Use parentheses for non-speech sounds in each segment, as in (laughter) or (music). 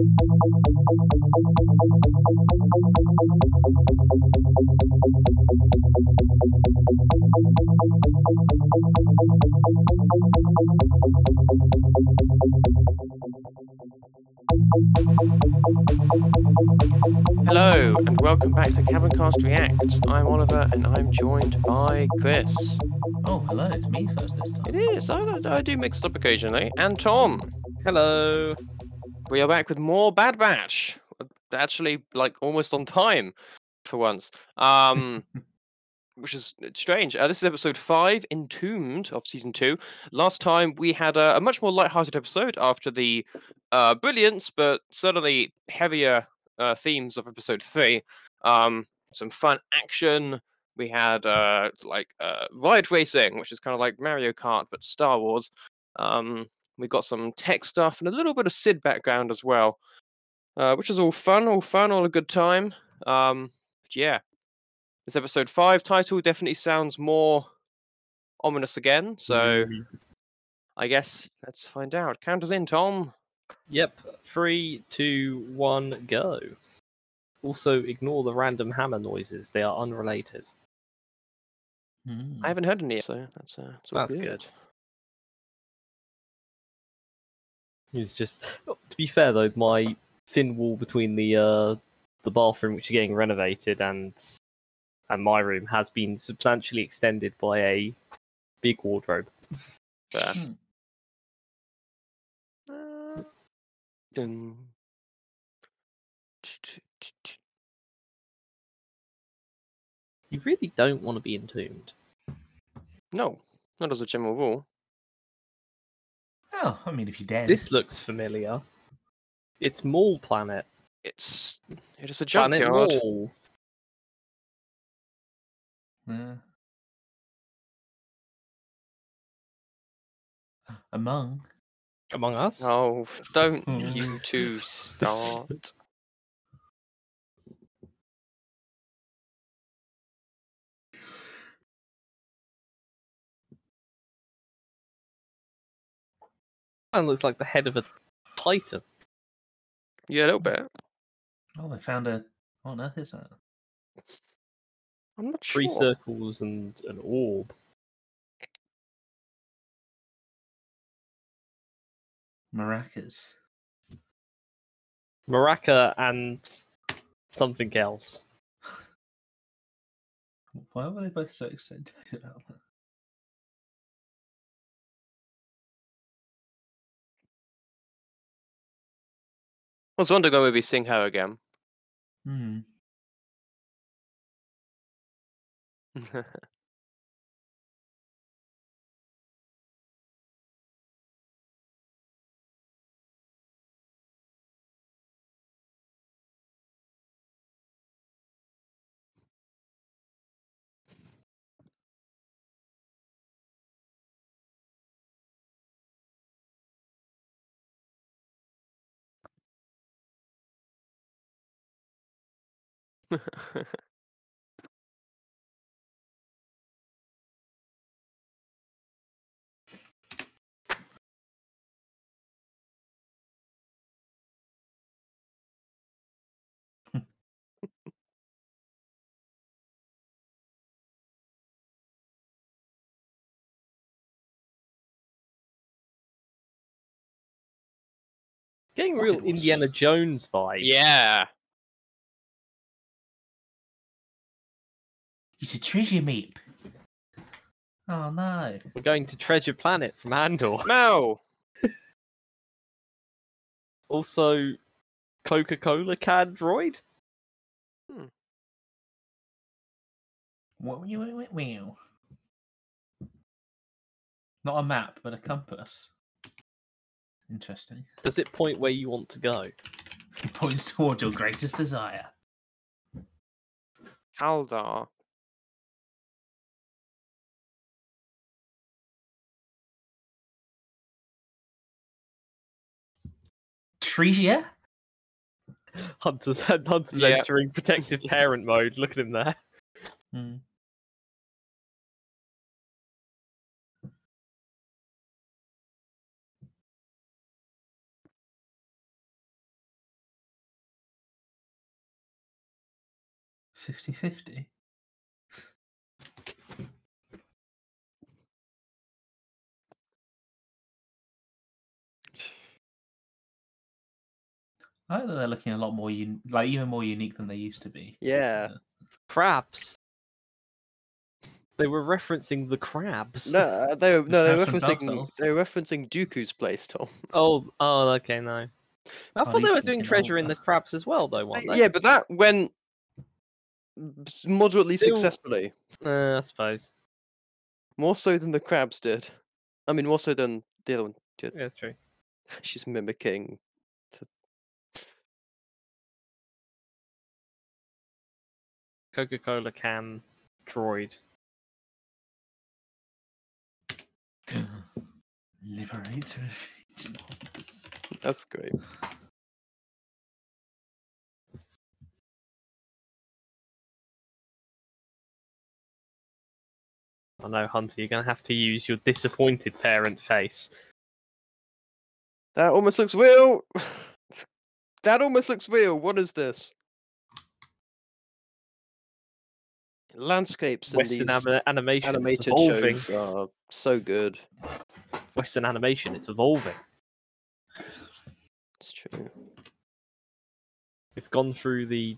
Hello, and welcome back to Cabincast React. I'm Oliver, and I'm joined by Chris. Oh, hello, it's me first this time. It is. I, I do mix it up occasionally. And Tom. Hello. We are back with more Bad Batch. Actually, like almost on time for once. Um, (laughs) which is strange. Uh, this is episode five, Entombed of season two. Last time we had a, a much more light-hearted episode after the uh, brilliance, but certainly heavier uh, themes of episode three. Um, some fun action. We had uh, like uh, riot racing, which is kind of like Mario Kart but Star Wars. Um, we got some tech stuff and a little bit of Cid background as well, uh, which is all fun, all fun, all a good time. Um, but yeah, this episode five title definitely sounds more ominous again. So Mm, I guess let's find out. Count us in, Tom. Yep. Three, two, one, go. Also, ignore the random hammer noises. They are unrelated. Hmm. I haven't heard any, so that's uh, that's, all That's good. It's just. To be fair though, my thin wall between the uh, the bathroom, which is getting renovated, and and my room has been substantially extended by a big wardrobe. Fair. Hmm. Uh, dun. You really don't want to be entombed. No, not as a general rule. Oh, I mean, if you dare. This looks familiar. It's Mall Planet. It's it is a Planet junkyard. Mall. Yeah. Among. Among Us. Oh, don't Hmm. you two start. And looks like the head of a titan. Yeah, a little bit. Oh, they found a. What on earth is that? I'm not Three sure. circles and an orb. Maracas. Maraca and something else. Why were they both so excited about that? I was wondering when we'd be seeing her again. Hmm. (laughs) (laughs) Getting real Indiana Jones vibes. yeah. It's a treasure meep. Oh no. We're going to Treasure Planet from Andor. (laughs) No. Also, Coca Cola can droid. Hmm. What wee wee wee wee. Not a map, but a compass. Interesting. Does it point where you want to go? It points (laughs) toward your greatest desire. Haldar. Tresia? Hunter's Hunter's yeah. entering protective parent mode. Look at him there. Hmm. Fifty fifty. I think that they're looking a lot more un- like even more unique than they used to be. Yeah. Crabs. They were referencing the crabs. No, uh, they were no, they were Crabs from Dark referencing Souls. they were referencing Dooku's place, Tom. (laughs) Oh, oh, okay, no. I thought they he's were doing thinking treasure in the crabs as well, though, weren't they? Yeah, but that went moderately Still- successfully. Uh, I suppose. More so than the crabs did. I mean, more so than the other one did. Yeah, that's true. She's mimicking. Coca-Cola can droid. (gasps) Liberator of. That's great. I know, Hunter, you're gonna have to use your disappointed parent face. That almost looks real. (sighs) that almost looks real. What is this? Landscapes in Western these anima- animation. animated evolving. shows are so good. Western animation, it's evolving. It's true. It's gone through the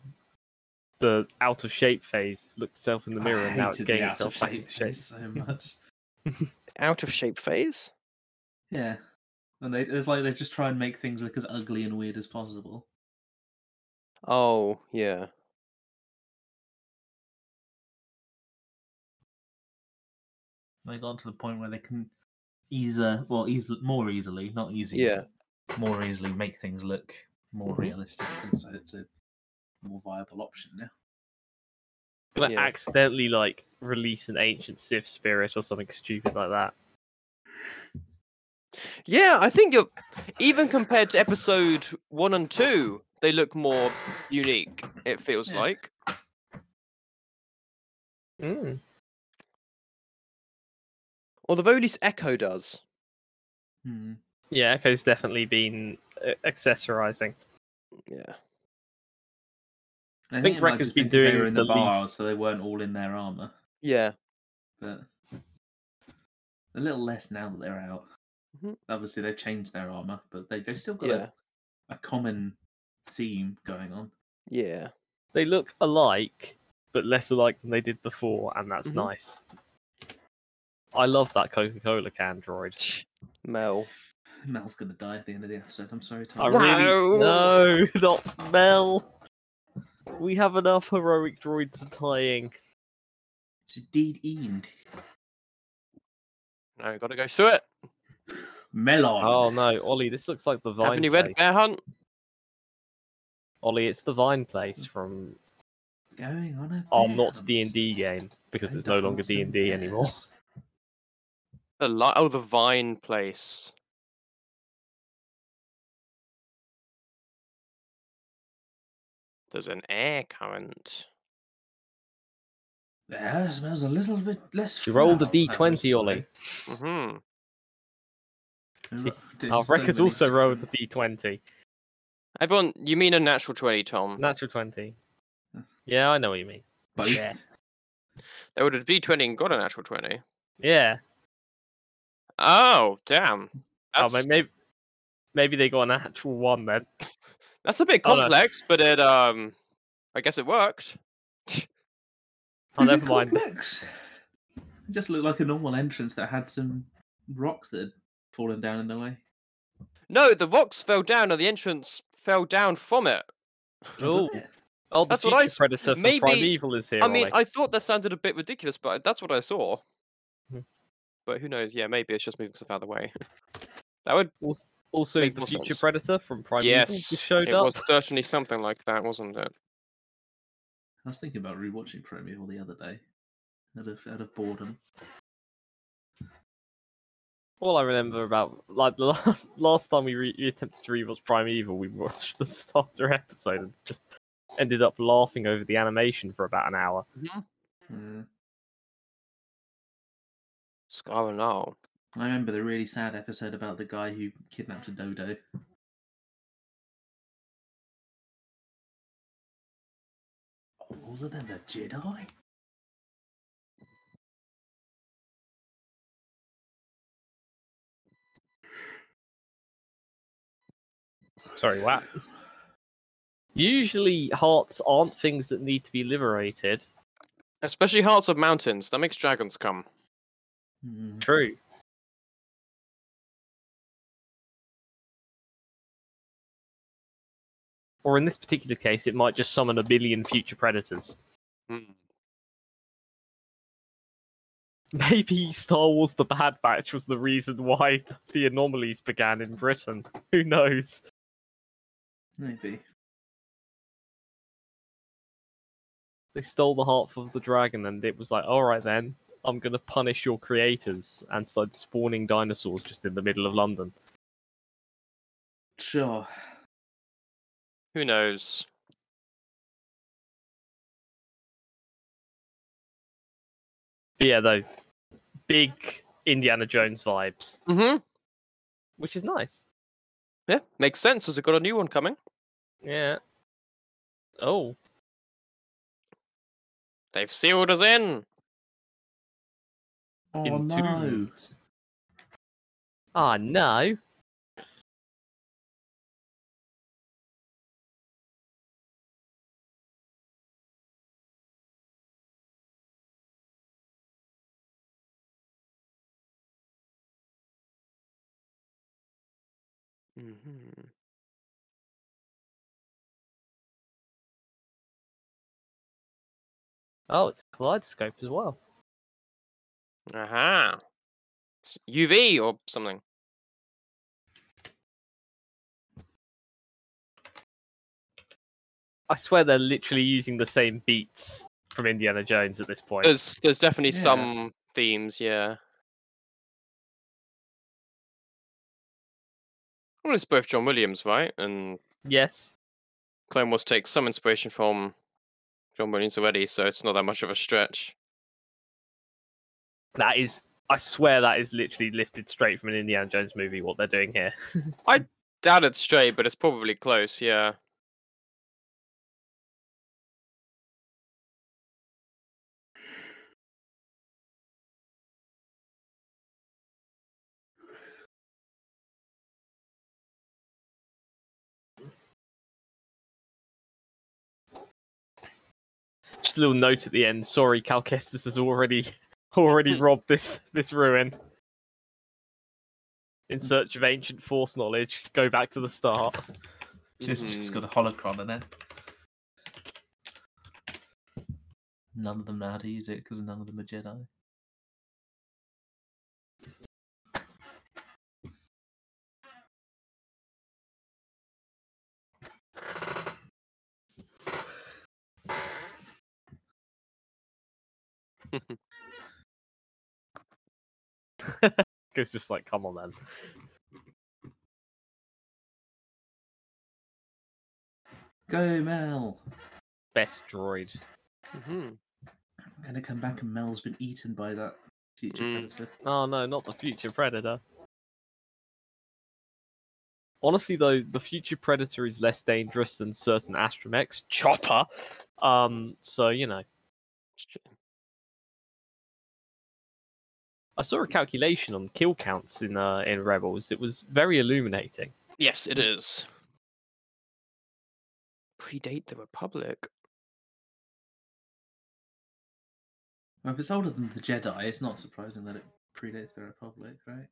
the out of shape phase, looked itself in the mirror, and now it's getting out of itself back shape into shape. phase so much. (laughs) Out of shape phase. Yeah. And they, it's like they just try and make things look as ugly and weird as possible. Oh yeah. They got to the point where they can easier, well, easily, more easily, not easy, Yeah. more easily make things look more Mhm. realistic, and so it's a more viable option now. Gonna Yeah. accidentally like release an ancient Sith spirit or something stupid like that. Yeah, I think you're even compared to episode one and two, they look more unique. It feels Yeah. like. Mm. Or the very least Echo does. Hmm. Yeah, Echo's definitely been uh, accessorizing. Yeah. I, think it might Wrecker's just be they doing were in the, the bar, least- so they weren't all in their armor. Yeah. But a little less now that they're out. Mhm. Obviously, they've changed their armor, but they they still got Yeah. a, a common theme going on. Yeah. They look alike, but less alike than they did before, and that's Mhm. nice. I love that Coca-Cola can droid. Mel. Mel's gonna die at the end of the episode. I'm sorry, I Tom. really no, not (laughs) Mel. We have enough heroic droids dying. It's indeed Ian. No, gotta go through it. Melon. Oh no, Ollie, this looks like the Vine Haven't you read place. Bear Hunt? Ollie, it's the Vine place from Going on a our bear not. D and D game because And it's no longer D and D anymore. Bears. The li- oh, the Vine place. There's an air current. The air smells a little bit less. You rolled a foul, I D20, would say. Ollie. hmm We ro- doing Our so records many also rolled the d twenty. Everyone, you mean a natural twenty, Tom? Natural 20. Yeah, I know what you mean. both. Yeah. They would have D twenty and got a natural twenty. Yeah. Oh, damn. Oh, That's, ma- maybe, maybe they got an actual one then. (laughs) that's a bit Oh, no. complex, but it um, I guess it worked. Oh, never mind. complex? It just looked like a normal entrance that had some rocks that had fallen down in the way. No, the rocks fell down, and the entrance fell down from it. Oh, Did it? oh, the That's what I future s- predator maybe- Primeval is here. I mean, Ollie. I thought that sounded a bit ridiculous, but that's what I saw. But who knows? Yeah, maybe it's just moving stuff out of the way. That would also make the more future sense. predator from Primeval yes, showed it up. was certainly something like that, wasn't it? I was thinking about rewatching Primeval the other day, out of out of boredom. All I remember about like the (laughs) last, last time we, re- we attempted to rewatch Primeval, we watched the (laughs) starter episode and just ended up laughing over the animation for about an hour. Uh, Scar and all. I remember the really sad episode about the guy who kidnapped a dodo. Oh, all older than the Jedi? Sorry, what? Usually, hearts aren't things that need to be liberated. Especially Hearts of Mountains. That makes dragons come. Hmm. True. Or in this particular case, it might just summon a billion future predators. Hmm. (laughs) Maybe Star Wars The Bad Batch was the reason why the anomalies began in Britain. Who knows? Maybe. They stole the heart of the dragon, and it was like, alright then, I'm gonna punish your creators, and start spawning dinosaurs just in the middle of London. Sure. Who knows? But yeah, though, big Indiana Jones vibes, Mm-hmm. which is nice. Yeah, makes sense as it got a new one coming. Yeah. Oh, They've sealed us in. Oh no. entombed. Ah, no. Mm-hmm. Oh, it's a kaleidoscope as well. Aha. S- UV or something. I swear they're literally using the same beats from Indiana Jones at this point. There's there's definitely Yeah. some themes, yeah. Well, it's both John Williams, right? And Yes. Clone Wars takes some inspiration from John Williams already, so it's not that much of a stretch. That is, I swear that is literally lifted straight from an Indiana Jones movie. What they're doing here. (laughs) I doubt it's straight, but it's probably close, yeah. Just a little note at the end. Sorry, Cal Kestis has already already robbed this this ruin. In search of ancient force knowledge, go back to the start. Just, just Mhm. got a holocron in it. None of them know how to use it because none of them are Jedi. (laughs) (laughs) It's just like, come on, then. Go, Mel! Best droid. Mm-hmm. I'm gonna come back and Mel's been eaten by that future Mm. predator. Oh no, not the future predator. Honestly, though, the future predator is less dangerous than certain astromechs. Chopper. Um. So you know, I saw a calculation on kill counts in uh, in Rebels. It was very illuminating. Yes, it is. Predate the Republic. Well, if it's older than the Jedi, it's not surprising that it predates the Republic, right?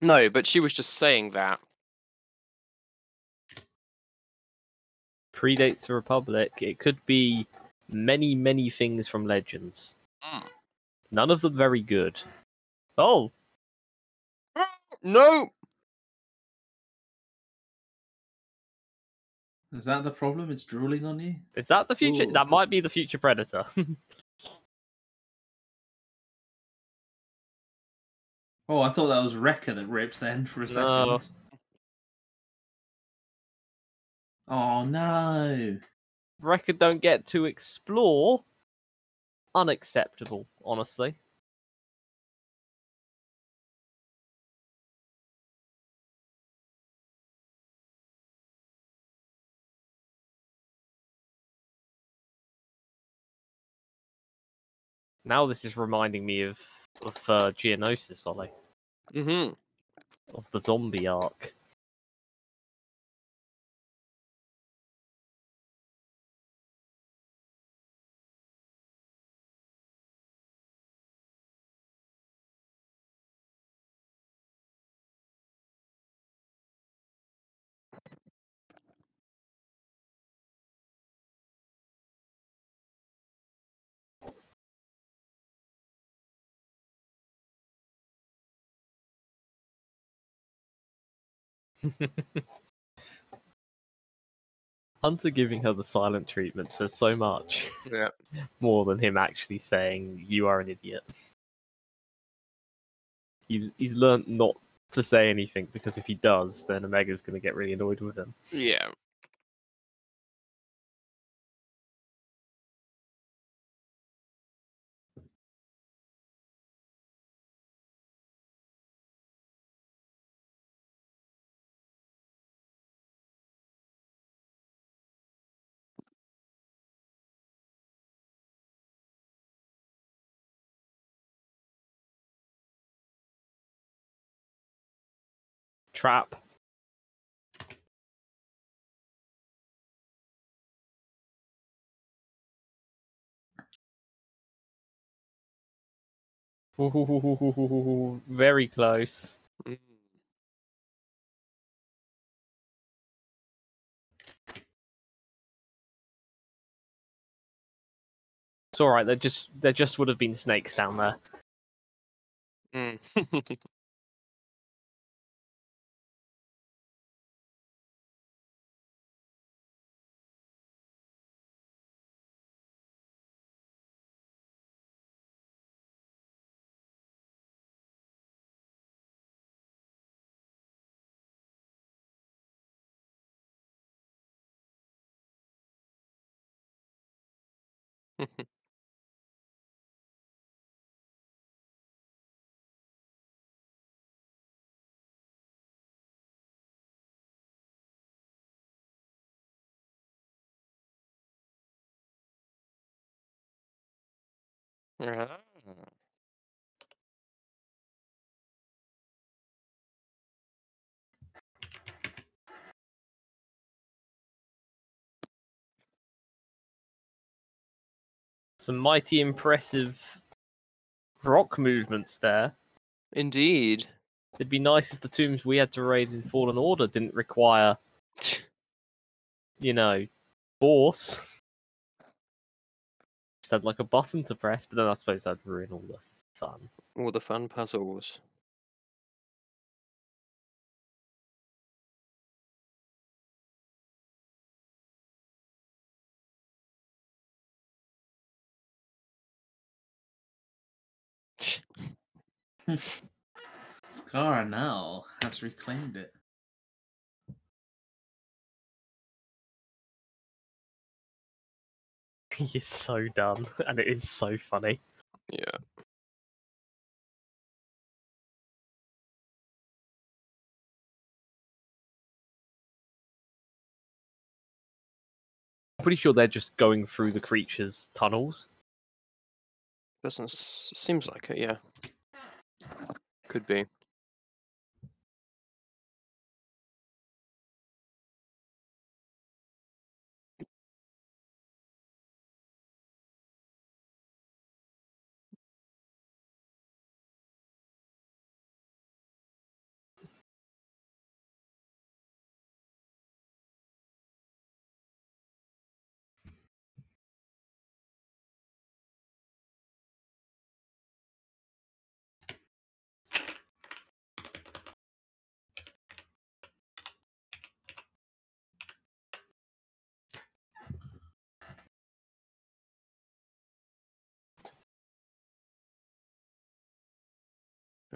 No, but she was just saying that. Predates the Republic. It could be many, many things from Legends. Mm. None of them very good. Oh, ah, No! Is that the problem? It's drooling on you? is that the future? Ooh. That might be the future predator. (laughs) Oh, I thought that was Wrecker that ripped then for a second. No. Oh no! Wrecker don't get to explore. Unacceptable, honestly. Now this is reminding me of of uh, Geonosis, Ollie, Mm-hmm. of the zombie arc. (laughs) Hunter giving her the silent treatment says so much (laughs) Yeah. more than him actually saying you are an idiot. He's he's learnt not to say anything because if he does, then Omega's going to get really annoyed with him. Yeah. Trap. Very close. It's all right. There just there just would have been snakes down there. Mm. (laughs) (laughs) Ah. Some mighty impressive rock movements there. Indeed. It'd be nice if the tombs we had to raid in Fallen Order didn't require, (laughs) you know, force. Just had like a button to press, but then I suppose that'd ruin all the fun. All the fun puzzles. Scar now has reclaimed it. (laughs) He is so dumb, and it is so funny. Yeah. I'm pretty sure they're just going through the creature's tunnels. Doesn't s- seems like it, yeah. Could be.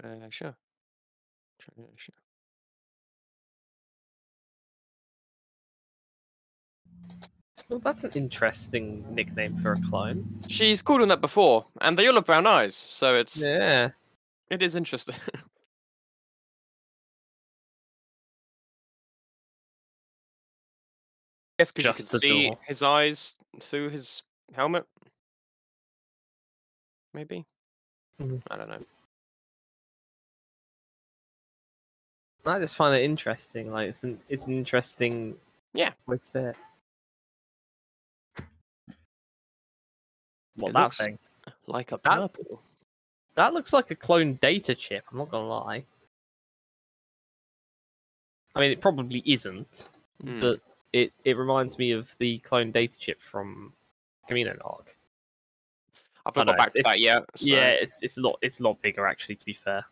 Treasure. Treasure. Well, that's an interesting nickname for a clone. She's called him that before, and they all have brown eyes, so it's Yeah. it is interesting. (laughs) Yes, because you can see door. his eyes through his helmet. maybe. Mhm. I don't know. I just find it interesting. Like it's an it's an interesting Yeah. way to say it. What It that looks- thing? Like a That- purple. That looks like a clone data chip. I'm not gonna lie. I mean, it probably isn't, Hmm. but it it reminds me of the clone data chip from Kamino Arc. I've I not know, got back to it's- that yet. so- Yeah, it's it's a lot it's a lot bigger actually. To be fair.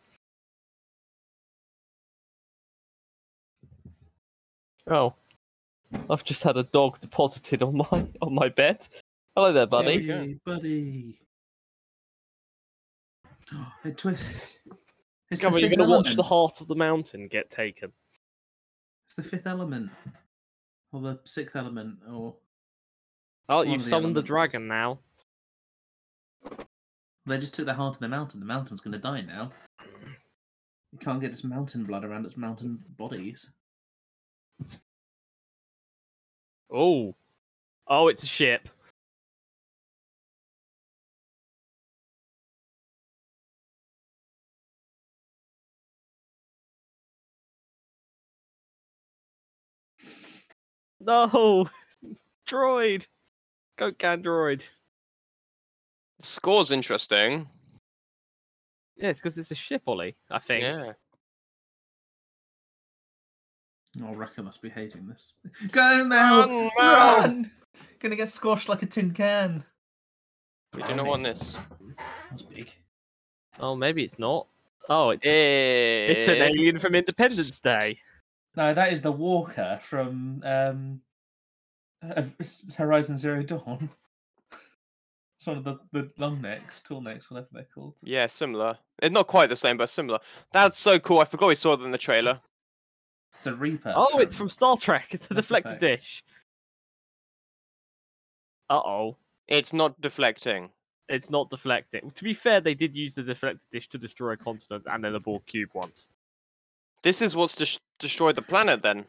Oh, I've just had a dog deposited on my on my bed. Hello there, buddy. Hey, buddy. (gasps) It twists. It's Come on, you're gonna watch the heart of the mountain get taken. It's the fifth element, or the sixth element, or Oh, you've the summoned the dragon now. they just took the heart of the mountain. The mountain's gonna die now. You can't get its mountain blood around its mountain bodies. Oh, oh, it's a ship. No, (laughs) droid, go Gandroid. Score's interesting. Yeah, it's because it's a ship, Ollie. I think. Yeah. Oh, Wrecker must be hating this. (laughs) Go, Mel! Run, Run! Gonna get squashed like a tin can. We do not want this. That's big. Oh, maybe it's not. Oh, it's it's an alien from Independence Day. No, that is the Walker from um, uh, Horizon Zero Dawn. (laughs) It's one of the, the long necks, tall necks, whatever they're called. Yeah, similar. It's not quite the same, but similar. That's so cool. I forgot we saw it in the trailer. It's a Reaper. Oh, it's from Star Trek. It's a Mass deflector Effect. dish. Uh oh. It's not deflecting. It's not deflecting. To be fair, they did use the deflector dish to destroy a continent and then a Borg cube once. This is what's des- destroyed the planet then.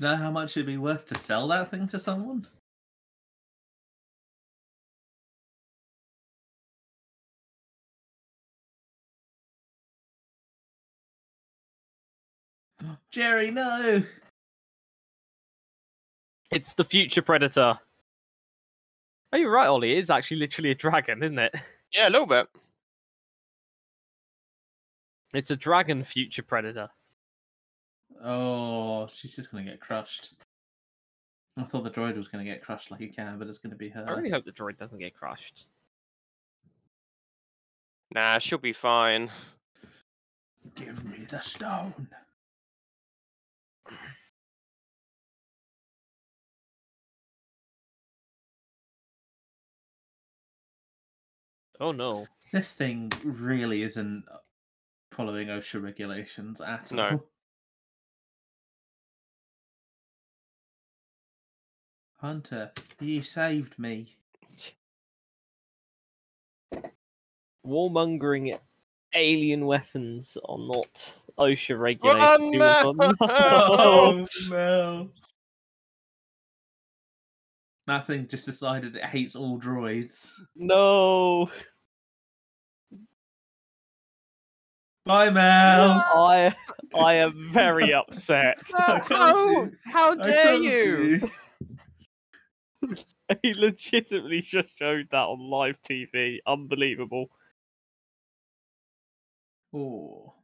You know how much it'd be worth to sell that thing to someone? (gasps) Jerry, no! It's the future predator. Oh, you're right, Ollie. It is actually literally a dragon, isn't it? Yeah, a little bit. It's a dragon future predator. Oh, she's just gonna get crushed. I thought the droid was gonna get crushed like a can, but it's gonna be her. I really hope the droid doesn't get crushed. Nah, she'll be fine. Give me the stone. Oh no. This thing really isn't following OSHA regulations at No. Hunter, you saved me. Warmongering alien weapons are not OSHA regulated. Run, He was man! on- Oh no! That thing just decided it hates all droids. no. Bye, Mel. I I am very upset. I told how, you. how I dare told you? (laughs) he legitimately just showed that on live TV. Unbelievable. Oh.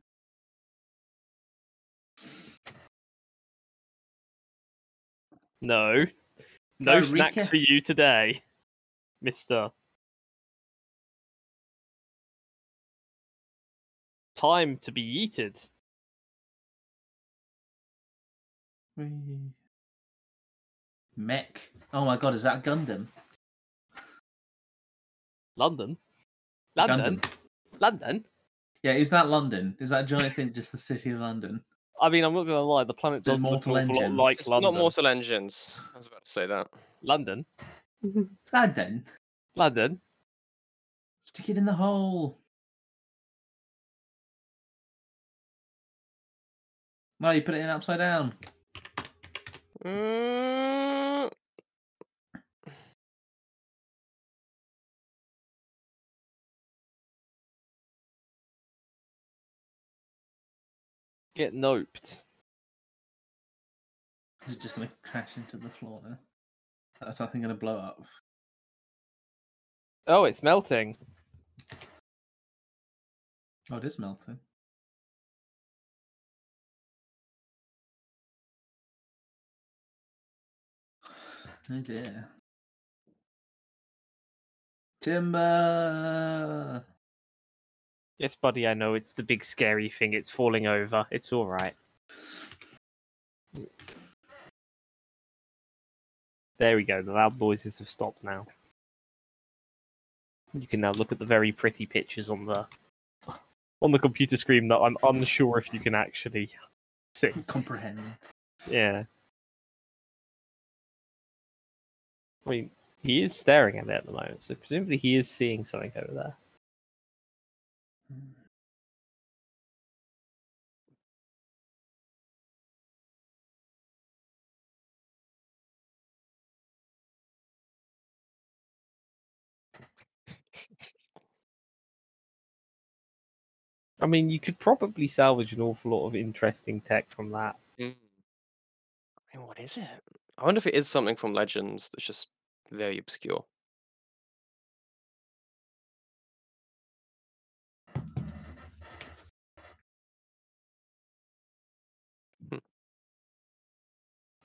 No. No snacks for you today, Mister. Time to be yeeted. Whee. Mech. Oh my god, is that Gundam? London. London. Gundam. London. Yeah, is that London? Is that giant thing just the city of London? I mean, I'm not gonna lie. The planet The does look an awful lot Engines. like It's London. not Mortal Engines. I was about to say that. London. (laughs) London. London. Stick it in the hole. No, you put it in upside down. Mm, Get noped. It's just going to crash into the floor now. That's nothing going to blow up. Oh, it's melting. Oh, it is melting. (sighs) Oh dear. Timber. Yes, buddy, I know it's the big scary thing. It's falling over. It's all right. There we go. The loud noises have stopped now. You can now look at the very pretty pictures on the on the computer screen that I'm unsure if you can actually see. Comprehend. Yeah. I mean, he is staring at it at the moment, so presumably he is seeing something over there. I mean, you could probably salvage an awful lot of interesting tech from that. mm. I mean, what is it? I wonder if it is something from Legends that's just very obscure.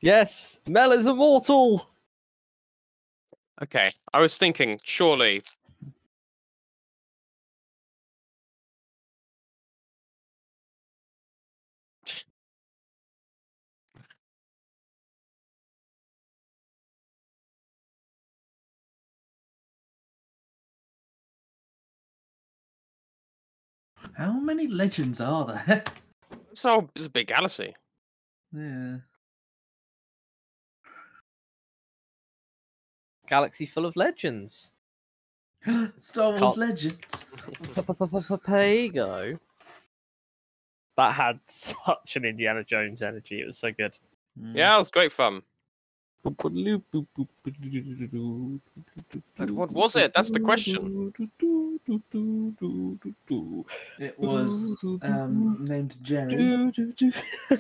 Yes, Mel is immortal. Okay, I was thinking, surely. How many legends are there? (laughs) So it's a big galaxy. yeah. Galaxy full of legends. (gasps) Star Wars Can't- Legends. (laughs) Papago. That had such an Indiana Jones energy. It was so good. Mm. Yeah, it was great fun. But what was it? That's the question. It was um, named Jerry. (laughs)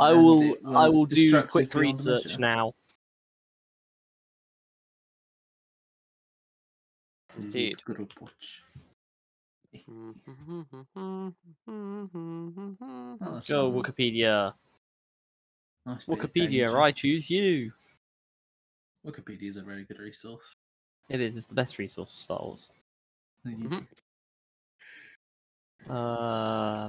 I will. I will do quick research now. Indeed. Good old (laughs) watch. Oh, Go fun. Wikipedia. Nice Wikipedia. I choose you. Wikipedia is a very good resource. It is. It's the best resource for Star Wars. Mhm. Uh,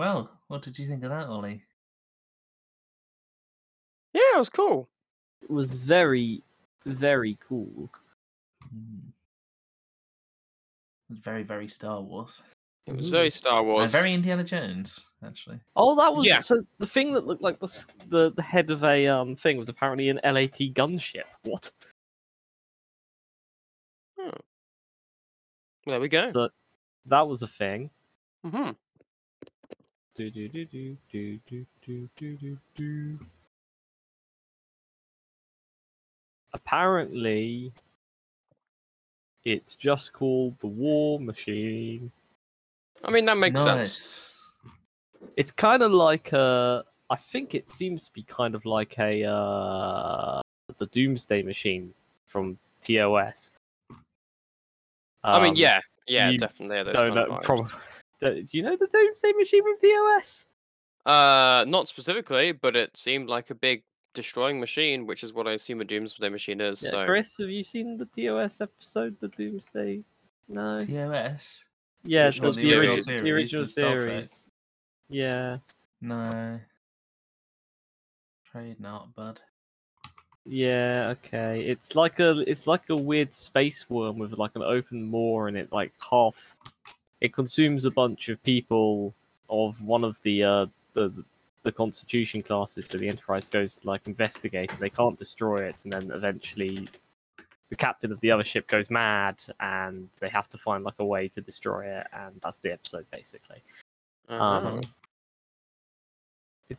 Well, what did you think of that, Ollie? Yeah, it was cool. It was very, very cool. Hmm. It was very, very Star Wars. It was very Star And Wars. very Indiana Jones, actually. Oh, that was Yeah. so. The thing that looked like the the, the head of a um thing was apparently an LAT gunship. What? There we go. So that was a thing. hmm Do do do do do do do do do do. Apparently, it's just called the War Machine. I mean, that makes sense. It's kind of like a. I think it seems to be kind of like a uh, the Doomsday Machine from TOS. I mean, Um, yeah, yeah, you definitely. are those Don't kind of know. vibes. Prob- do you know the Doomsday Machine from DOS? Uh, not specifically, but it seemed like a big destroying machine, which is what I assume a Doomsday machine is. Yeah, so Chris, have you seen the DOS episode, the Doomsday? No. TOS? Yeah, Which the, the, The original, original the series original of series. Yeah. No. Afraid not, bud. Yeah, okay. It's like a it's like a weird space worm with like an open maw and it like half it consumes a bunch of people of one of the uh the the constitution classes so the enterprise goes to like investigate and they can't destroy it and then eventually the captain of the other ship goes mad and they have to find like a way to destroy it and that's the episode basically Uh-huh. um it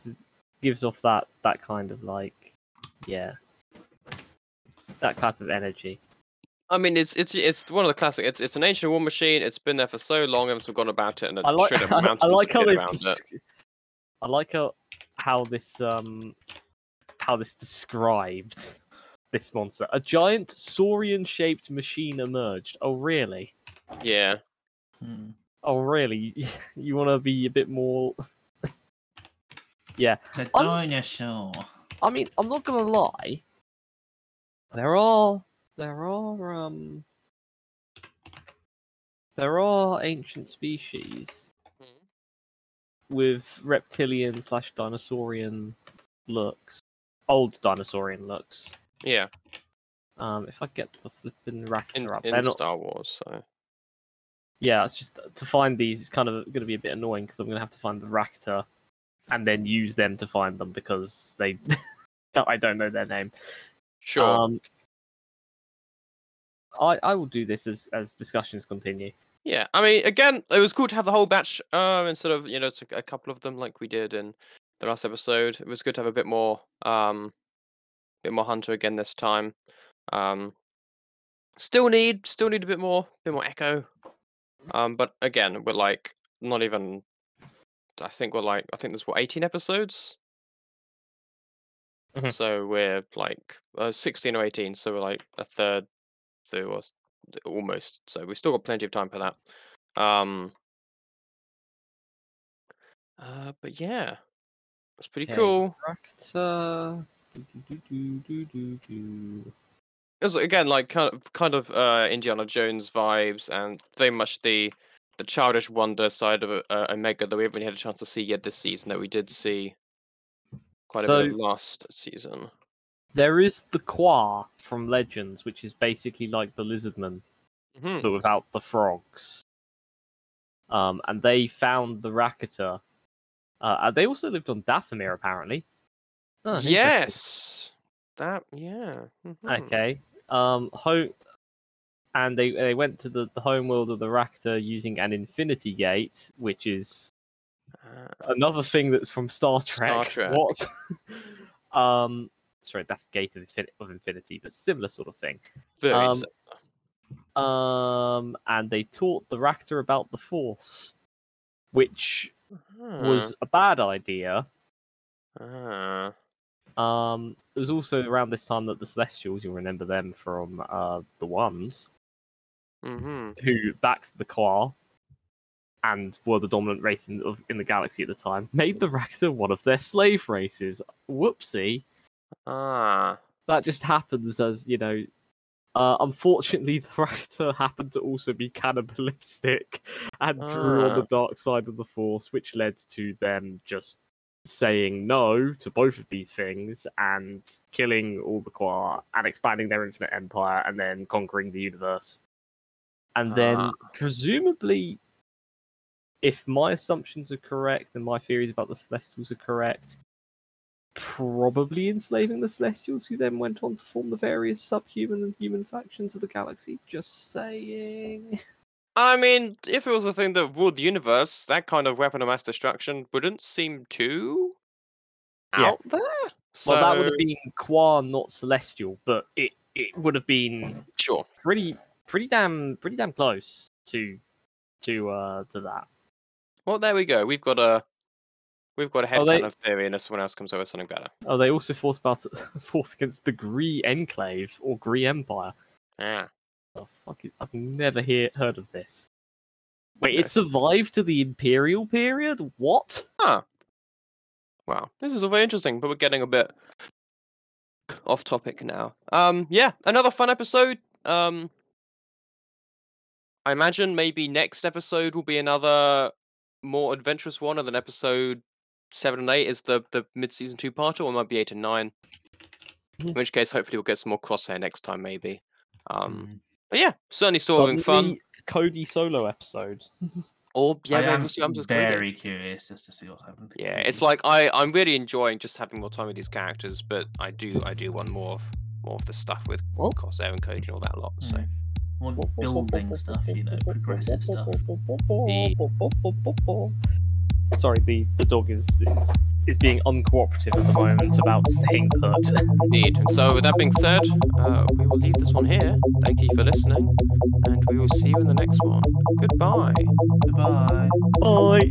gives off that that kind of like yeah that type of energy I mean, it's it's it's one of the classic. It's it's an ancient war machine. It's been there for so long, everyone's forgotten about it, and it (laughs) I like should have I, mountains I like how they've around it. I like how how this um how this described this monster. A giant saurian shaped machine emerged. Oh really? Yeah. Hmm. Oh really? (laughs) You want to be a bit more (laughs) Yeah. The I'm- dinosaur. I mean, I'm not gonna lie. There are there are um there are ancient species with reptilian slash dinosaurian looks, old dinosaurian looks. Yeah. Um, if I get the flipping In, raptor up, in they're not. Star Wars, so Yeah, it's just to find these. It's kind of going to be a bit annoying because I'm going to have to find the raptor, and then use them to find them because they. (laughs) I don't know their name. sure. Um, I I will do this as as discussions continue. Yeah, I mean, again, it was cool to have the whole batch um, instead of you know a, couple of them like we did in the last episode. It was good to have a bit more, um, bit more Hunter again this time. Um, still need, still need a bit more, bit more Echo. Um, but again, we're like not even. I think we're like I think there's what 18 episodes. Mhm. So we're like uh, 16 or 18, so we're like a third through or almost. So we've still got plenty of time for that. Um, uh, but yeah, it's pretty Okay. cool. It was again like kind of kind of uh, Indiana Jones vibes, and very much the the childish wonder side of uh, Omega that we haven't really had a chance to see yet this season. That we did see quite a bit last season. There is the Kwa from Legends, which is basically like the Lizardman, hmm but without the frogs. Um, and they found the Rakata. Uh, and they also lived on Dathomir, apparently. Oh. Yes, that yeah. mhm. Okay. Um, home, and they they went to the, the home world of the Rakata using an Infinity Gate, which is Uh, another thing that's from Star Trek. Star Trek. What? (laughs) um, sorry, that's Gate of, Infin- of Infinity, but similar sort of thing. very Um, Um, and they taught the Rakata about the Force, which was a bad idea. Ah, Um, it was also around this time that the Celestials, you'll remember them from uh, the Ones, mhm. who backed the Kwa and were the dominant race in, of, in the galaxy at the time, made the Rakata one of their slave races. Whoopsie. Ah, That just happens as, you know. Uh, unfortunately, (laughs) the writer happened to also be cannibalistic and drew on the Ah. dark side of the Force, which led to them just saying no to both of these things and killing all the Kwa and expanding their infinite empire and then conquering the universe. And then, Ah. presumably, if my assumptions are correct and my theories about the Celestials are correct, probably enslaving the Celestials, who then went on to form the various subhuman and human factions of the galaxy. Just saying. I mean, if it was a thing that ruled the universe, that kind of weapon of mass destruction wouldn't seem too Yeah. out there. So, Well, that would have been Kwa, not Celestial, but it, it would have been sure. pretty pretty damn pretty damn close to to uh to that. Well, there we go. We've got a we've got a Oh, they- headcanon theory, unless someone else comes with something better. Oh, they also fought about fought (laughs) against the Gree Enclave or Gree Empire. Ah, Oh, fuck it. I've never hear, heard of this. Wait, No. it survived to the Imperial period? What? wow. This is all very interesting, but we're getting a bit off topic now. Um, yeah, another fun episode. Um, I imagine maybe next episode will be another more adventurous one, and then episode seven and eight is the the mid season two part, or it might be eight and nine. In which case, hopefully, we'll get some more crosshair next time, maybe. Um, Mm. but yeah, certainly still having fun. Cody solo episode. (laughs) Or yeah, I maybe am we'll see. I'm just Cody. very curious as to see what's happened. Yeah, it's like I I'm really enjoying just having more time with these characters, but I do I do want more of more of the stuff with Oh. crosshair and code and all that lot. So Mm. want building stuff, you know, progressive stuff. Sorry, the, the dog is, is is being uncooperative at the moment about staying put. indeed. And so with that being said, uh, we will leave this one here. Thank you for listening, and we will see you in the next one. Goodbye. Goodbye. Bye.